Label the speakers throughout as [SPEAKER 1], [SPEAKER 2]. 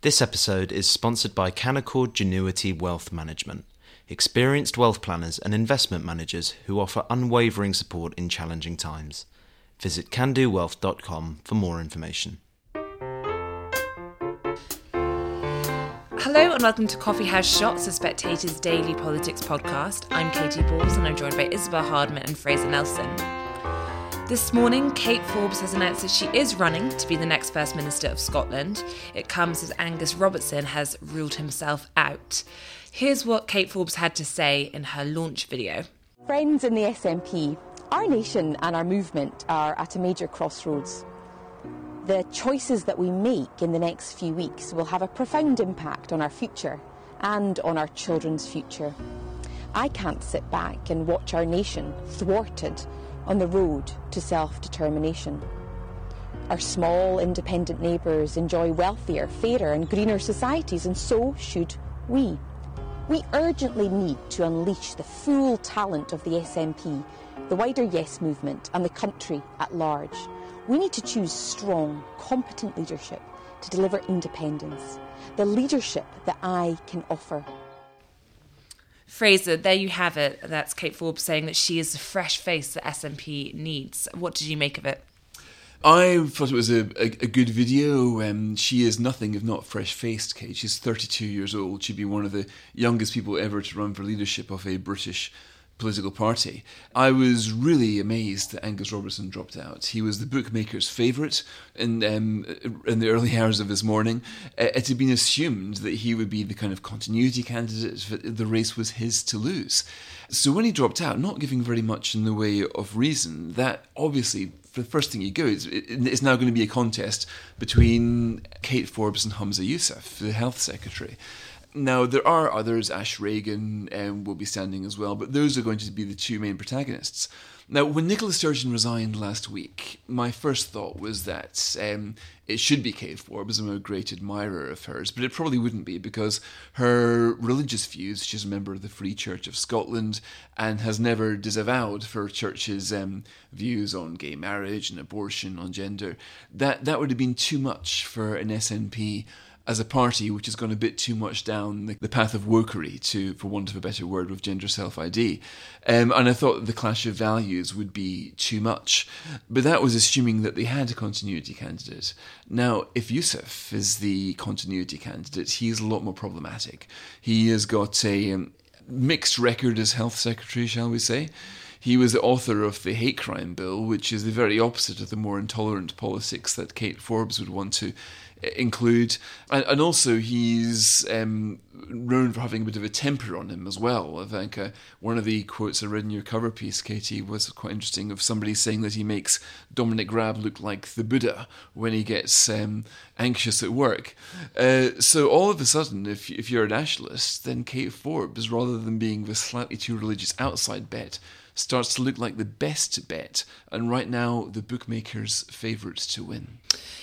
[SPEAKER 1] This episode is sponsored by Canaccord Genuity Wealth Management, experienced wealth planners and investment managers who offer unwavering support in challenging times. Visit candowealth.com for more information.
[SPEAKER 2] Hello and welcome to Coffee House Shots, a Spectator's daily politics podcast. I'm Katy Balls and I'm joined by Isabel Hardman and Fraser Nelson. This morning, Kate Forbes has announced that she is running to be the next First Minister of Scotland. It comes as Angus Robertson has ruled himself out. Here's what Kate Forbes had to say in her launch video.
[SPEAKER 3] Friends in the SNP, our nation and our movement are at a major crossroads. The choices that we make in the next few weeks will have a profound impact on our future and on our children's future. I can't sit back and watch our nation thwarted on the road to self determination. Our small independent neighbours enjoy wealthier, fairer, and greener societies, and so should we. We urgently need to unleash the full talent of the SNP, the wider Yes movement, and the country at large. We need to choose strong, competent leadership to deliver independence, the leadership that I can offer.
[SPEAKER 2] Fraser, there you have it. That's Kate Forbes saying that she is the fresh face that SNP needs. What did you make of it?
[SPEAKER 4] I thought it was a, a, a good video. Um, she is nothing if not fresh faced, Kate. She's 32 years old. She'd be one of the youngest people ever to run for leadership of a British political party. I was really amazed that Angus Robertson dropped out. He was the bookmaker's favourite in um, in the early hours of this morning. Uh, it had been assumed that he would be the kind of continuity candidate. The race was his to lose. So when he dropped out, not giving very much in the way of reason, that obviously the first thing you go is it's now going to be a contest between Kate Forbes and Humza Yousaf, the health secretary. Now, there are others, Ash Regan um, will be standing as well, but those are going to be the two main protagonists. Now, when Nicola Sturgeon resigned last week, my first thought was that um, it should be Kate Forbes. I'm a great admirer of hers, but it probably wouldn't be because her religious views, she's a member of the Free Church of Scotland and has never disavowed for church's um, views on gay marriage and abortion, on gender. That, that would have been too much for an SNP as a party which has gone a bit too much down the, the path of wokery, to, for want of a better word, with gender self ID. Um, and I thought the clash of values would be too much. But that was assuming that they had a continuity candidate. Now, if Yousaf is the continuity candidate, he's a lot more problematic. He has got a um, mixed record as health secretary, shall we say. He was the author of the hate crime bill, which is the very opposite of the more intolerant politics that Kate Forbes would want to include, and, and also he's um, known for having a bit of a temper on him as well. I think uh, one of the quotes I read in your cover piece, Katy, was quite interesting of somebody saying that he makes Dominic Raab look like the Buddha when he gets um, anxious at work. Uh, so all of a sudden, if if you're a nationalist, then Kate Forbes, rather than being the slightly too religious outside bet, starts to look like the best bet, and right now the bookmakers' favourites to win.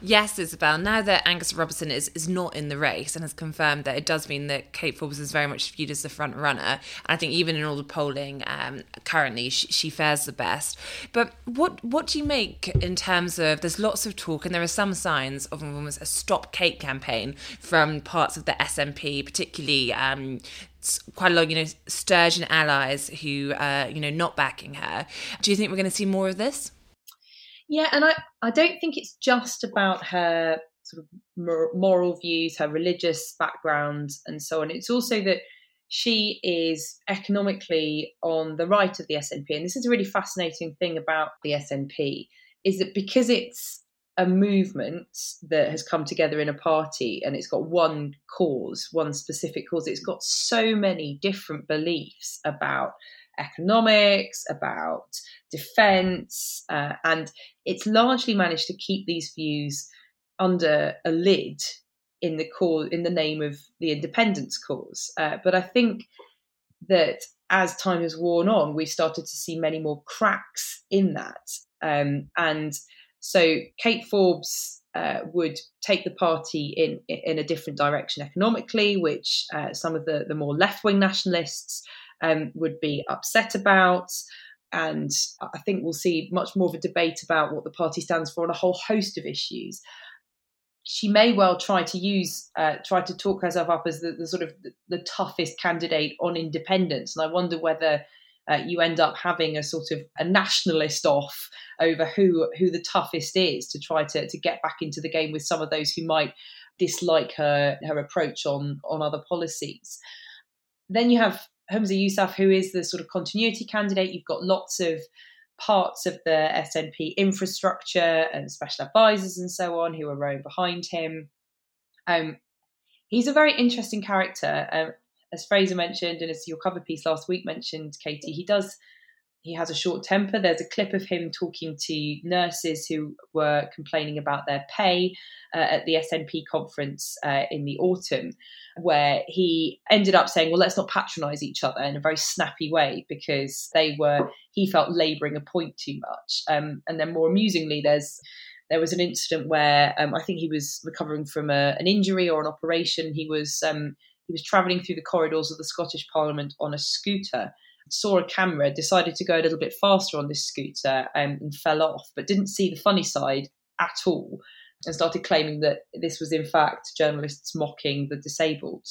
[SPEAKER 2] Yes, Isabel. Now that Angus Robertson is, is not in the race and has confirmed that it does mean that Kate Forbes is very much viewed as the front runner, and I think even in all the polling um, currently, she, she fares the best. But what what do you make in terms of? There's lots of talk, and there are some signs of almost a stop Kate campaign from parts of the SNP, particularly um, quite a lot, you know, Sturgeon allies who, uh, you know, not backing her. Do you think we're going to see more of this?
[SPEAKER 5] Yeah, and I, I don't think it's just about her sort of moral views, her religious background, and so on. It's also that she is economically on the right of the SNP, and this is a really fascinating thing about the SNP is that because it's a movement that has come together in a party and it's got one cause, one specific cause. It's got so many different beliefs about economics, about defense, uh, and it's largely managed to keep these views under a lid in the cause in the name of the independence cause. Uh, but I think that as time has worn on, we've started to see many more cracks in that, um, and so Kate Forbes uh, would take the party in in a different direction economically, which uh, some of the the more left wing nationalists um, would be upset about. And I think we'll see much more of a debate about what the party stands for on a whole host of issues. she may well try to use, uh, try to talk herself up as the, the sort of the, the, toughest candidate on independence. And I wonder whether uh, you end up having a sort of a nationalist off over who who the toughest is to try to to get back into the game with some of those who might dislike her her approach on on other policies. Then you have Humza Yousaf, who is the sort of continuity candidate. You've got lots of parts of the SNP infrastructure and special advisors and so on who are rowing behind him. Um, he's a very interesting character. Um, as Fraser mentioned, and as your cover piece last week mentioned, Katy, he does he has a short temper. There's a clip of him talking to nurses who were complaining about their pay uh, at the SNP conference uh, in the autumn, where he ended up saying, "Well, let's not patronise each other" in a very snappy way because they were he felt labouring a point too much. Um, and then more amusingly, there's there was an incident where um, I think he was recovering from a, an injury or an operation. He was um, he was travelling through the corridors of the Scottish Parliament on a scooter saw a camera, decided to go a little bit faster on this scooter um, and fell off, but didn't see the funny side at all and started claiming that this was in fact journalists mocking the disabled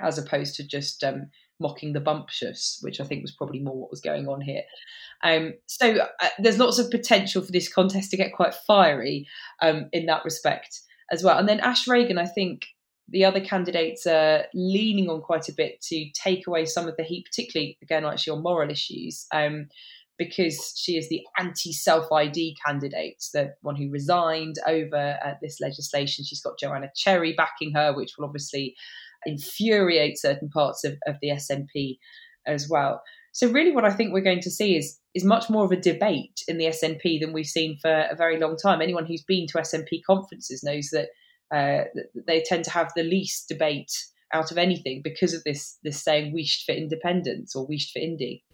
[SPEAKER 5] as opposed to just um, mocking the bumptious, which I think was probably more what was going on here. Um, so uh, there's lots of potential for this contest to get quite fiery um, in that respect as well. And then Ash Regan, I think, the other candidates are leaning on quite a bit to take away some of the heat, particularly again actually on moral issues, um, because she is the anti-self ID candidate, the one who resigned over uh, this legislation. She's got Joanna Cherry backing her, which will obviously infuriate certain parts of, of the SNP as well. So really, what I think we're going to see is is much more of a debate in the SNP than we've seen for a very long time. Anyone who's been to SNP conferences knows that uh, they tend to have the least debate out of anything because of this this saying "wheesht for independence" or "wheesht for indy."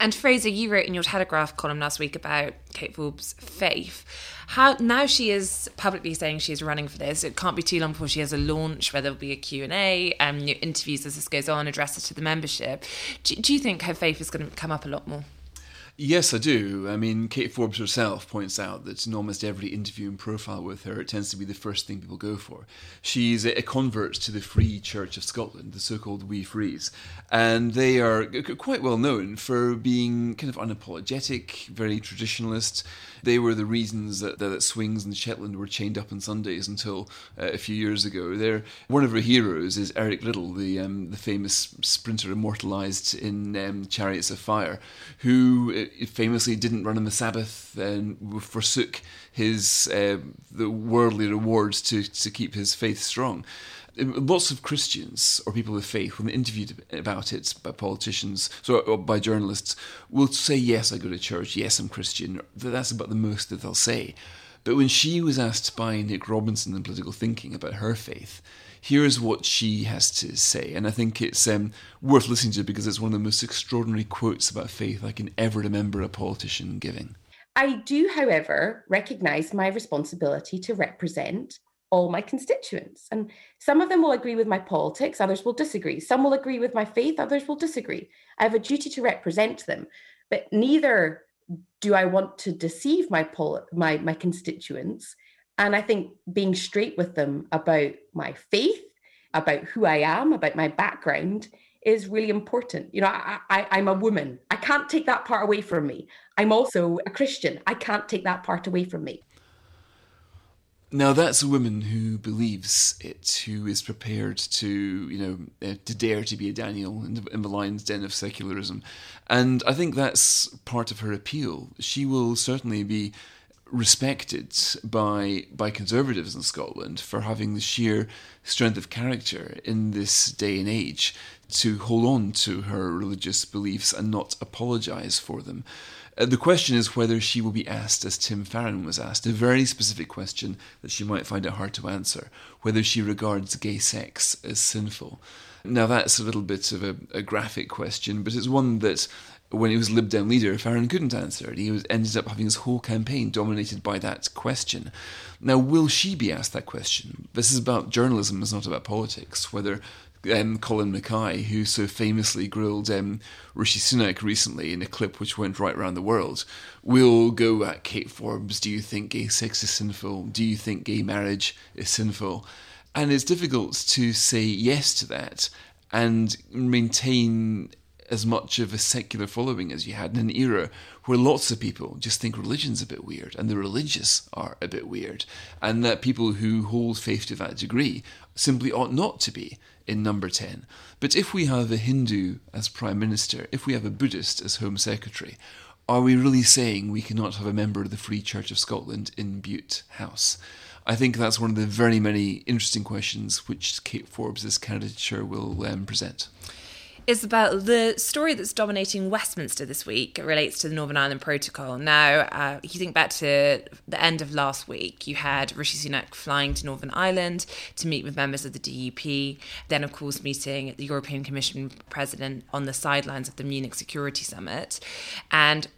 [SPEAKER 2] And Fraser, you wrote in your Telegraph column last week about Kate Forbes' faith. How now she is publicly saying she's running for this. It can't be too long before she has a launch where there'll be a Q and A and interviews as this goes on, addresses to the membership. Do, do you think her faith is going to come up a lot more?
[SPEAKER 4] Yes, I do. I mean, Kate Forbes herself points out that in almost every interview and profile with her, it tends to be the first thing people go for. She's a convert to the Free Church of Scotland, the so called Wee Frees, and they are quite well known for being kind of unapologetic, very traditionalist. They were the reasons that, that Swings in Shetland were chained up on Sundays until uh, a few years ago. They're, one of her heroes is Eric Liddell, the, um, the famous sprinter immortalised in um, Chariots of Fire, who uh, famously didn't run on the Sabbath and forsook his uh, the worldly rewards to to keep his faith strong. Lots of Christians or people of faith, when interviewed about it by politicians so, by journalists, will say, "Yes, I go to church. Yes, I'm Christian." That's about the most that they'll say. But when she was asked by Nick Robinson in Political Thinking about her faith, here's what she has to say. And I think it's um, worth listening to because it's one of the most extraordinary quotes about faith I can ever remember a politician giving.
[SPEAKER 6] I do, however, recognise my responsibility to represent all my constituents. And some of them will agree with my politics, others will disagree. Some will agree with my faith, others will disagree. I have a duty to represent them, but neither do I want to deceive my pol- my my constituents and I think being straight with them about my faith, about who I am, about my background is really important. You know, I, I, I'm a woman. I can't take that part away from me. I'm also a Christian. I can't take that part away from me.
[SPEAKER 4] Now that's a woman who believes it, who is prepared to, you know, uh, to dare to be a Daniel in the, in the lion's den of secularism, and I think that's part of her appeal. She will certainly be respected by by conservatives in Scotland for having the sheer strength of character in this day and age to hold on to her religious beliefs and not apologise for them. Uh, the question is whether she will be asked, as Tim Farron was asked, a very specific question that she might find it hard to answer, whether she regards gay sex as sinful. Now, that's a little bit of a, a graphic question, but it's one that when he was Lib Dem leader, Farron couldn't answer it. He was, ended up having his whole campaign dominated by that question. Now, will she be asked that question? This is about journalism, it's not about politics. Whether um, Colin Mackay, who so famously grilled um, Rishi Sunak recently in a clip which went right around the world, will go at Kate Forbes. Do you think gay sex is sinful? Do you think gay marriage is sinful? And it's difficult to say yes to that and maintain as much of a secular following as you had in an era where lots of people just think religion's a bit weird and the religious are a bit weird, and that people who hold faith to that degree simply ought not to be in number 10. But if we have a Hindu as Prime Minister, if we have a Buddhist as Home Secretary, are we really saying we cannot have a member of the Free Church of Scotland in Bute House? I think that's one of the very many interesting questions which Kate Forbes' candidature will um, present.
[SPEAKER 2] Isabel, the story that's dominating Westminster this week It relates to the Northern Ireland Protocol. Now, uh, you think back to the end of last week, you had Rishi Sunak flying to Northern Ireland to meet with members of the DUP, then, of course, meeting the European Commission president on the sidelines of the Munich Security Summit. And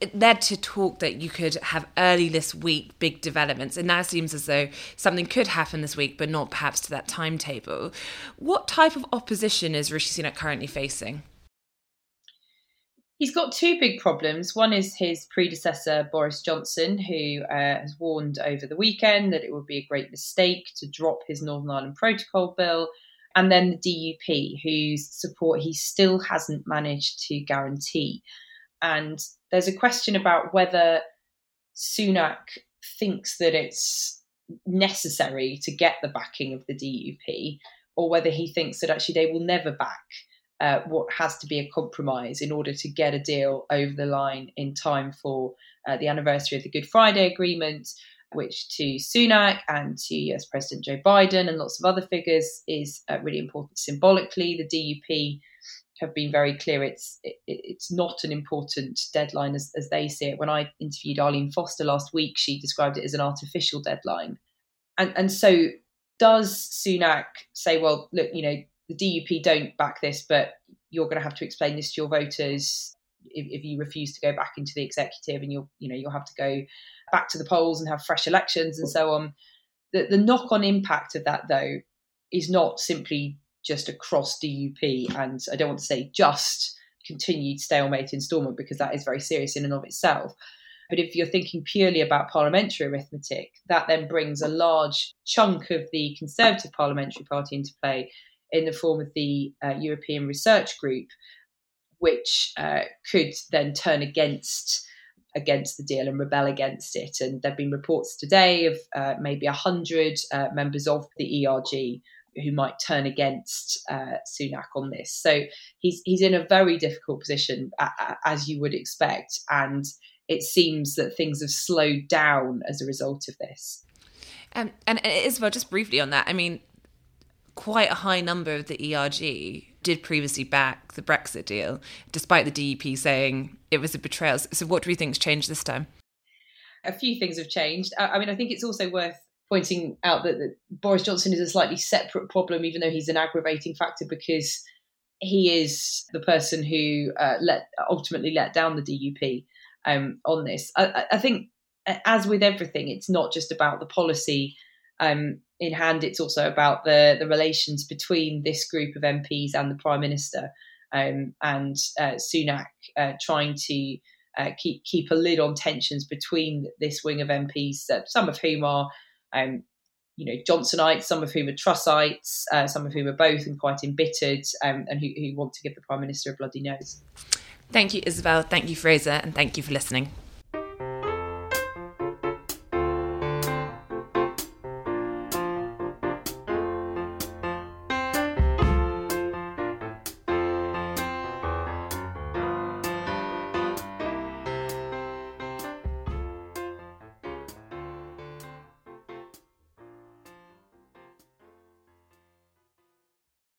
[SPEAKER 2] it led to talk that you could have early this week big developments. It now seems as though something could happen this week, but not perhaps to that timetable. What type of opposition is Rishi Sunak currently facing?
[SPEAKER 5] He's got two big problems. One is his predecessor, Boris Johnson, who uh, has warned over the weekend that it would be a great mistake to drop his Northern Ireland Protocol bill. And then the DUP, whose support he still hasn't managed to guarantee. And there's a question about whether Sunak thinks that it's necessary to get the backing of the DUP, or whether he thinks that actually they will never back uh, what has to be a compromise in order to get a deal over the line in time for uh, the anniversary of the Good Friday Agreement, which to Sunak and to US President Joe Biden and lots of other figures is uh, really important symbolically. The DUP have been very clear it's it, it's not an important deadline as, as they see it. When I interviewed Arlene Foster last week, she described it as an artificial deadline. And and so does Sunak say, well, look, you know, the DUP don't back this, but you're going to have to explain this to your voters if, if you refuse to go back into the executive, and you'll you know you'll have to go back to the polls and have fresh elections and so on. The, the knock on impact of that, though, is not simply just across DUP, and I don't want to say just continued stalemate in Stormont because that is very serious in and of itself. But if you're thinking purely about parliamentary arithmetic, that then brings a large chunk of the Conservative Parliamentary Party into play in the form of the uh, European Research Group, which uh, could then turn against against the deal and rebel against it. And there have been reports today of uh, maybe 100 uh, members of the ERG who might turn against uh, Sunak on this. So he's he's in a very difficult position, as you would expect, and it seems that things have slowed down as a result of this.
[SPEAKER 2] Um, and, and Isabel, just briefly on that, I mean, quite a high number of the ERG did previously back the Brexit deal, despite the DUP saying it was a betrayal. So, what do we think's changed this time?
[SPEAKER 5] A few things have changed. I mean, I think it's also worth pointing out that, that, Boris Johnson is a slightly separate problem, even though he's an aggravating factor because he is the person who uh, let ultimately let down the DUP um, on this. I, I, think, as with everything, it's not just about the policy um, in hand; it's also about the the relations between this group of MPs and the Prime Minister. Um, and uh, Sunak uh, trying to uh, keep keep a lid on tensions between this wing of MPs, some of whom are um, you know, Johnsonites, some of whom are Trussites, uh, some of whom are both and quite embittered, um, and who, who want to give the Prime Minister a bloody nose.
[SPEAKER 2] Thank you, Isabel. Thank you, Fraser. And thank you for listening.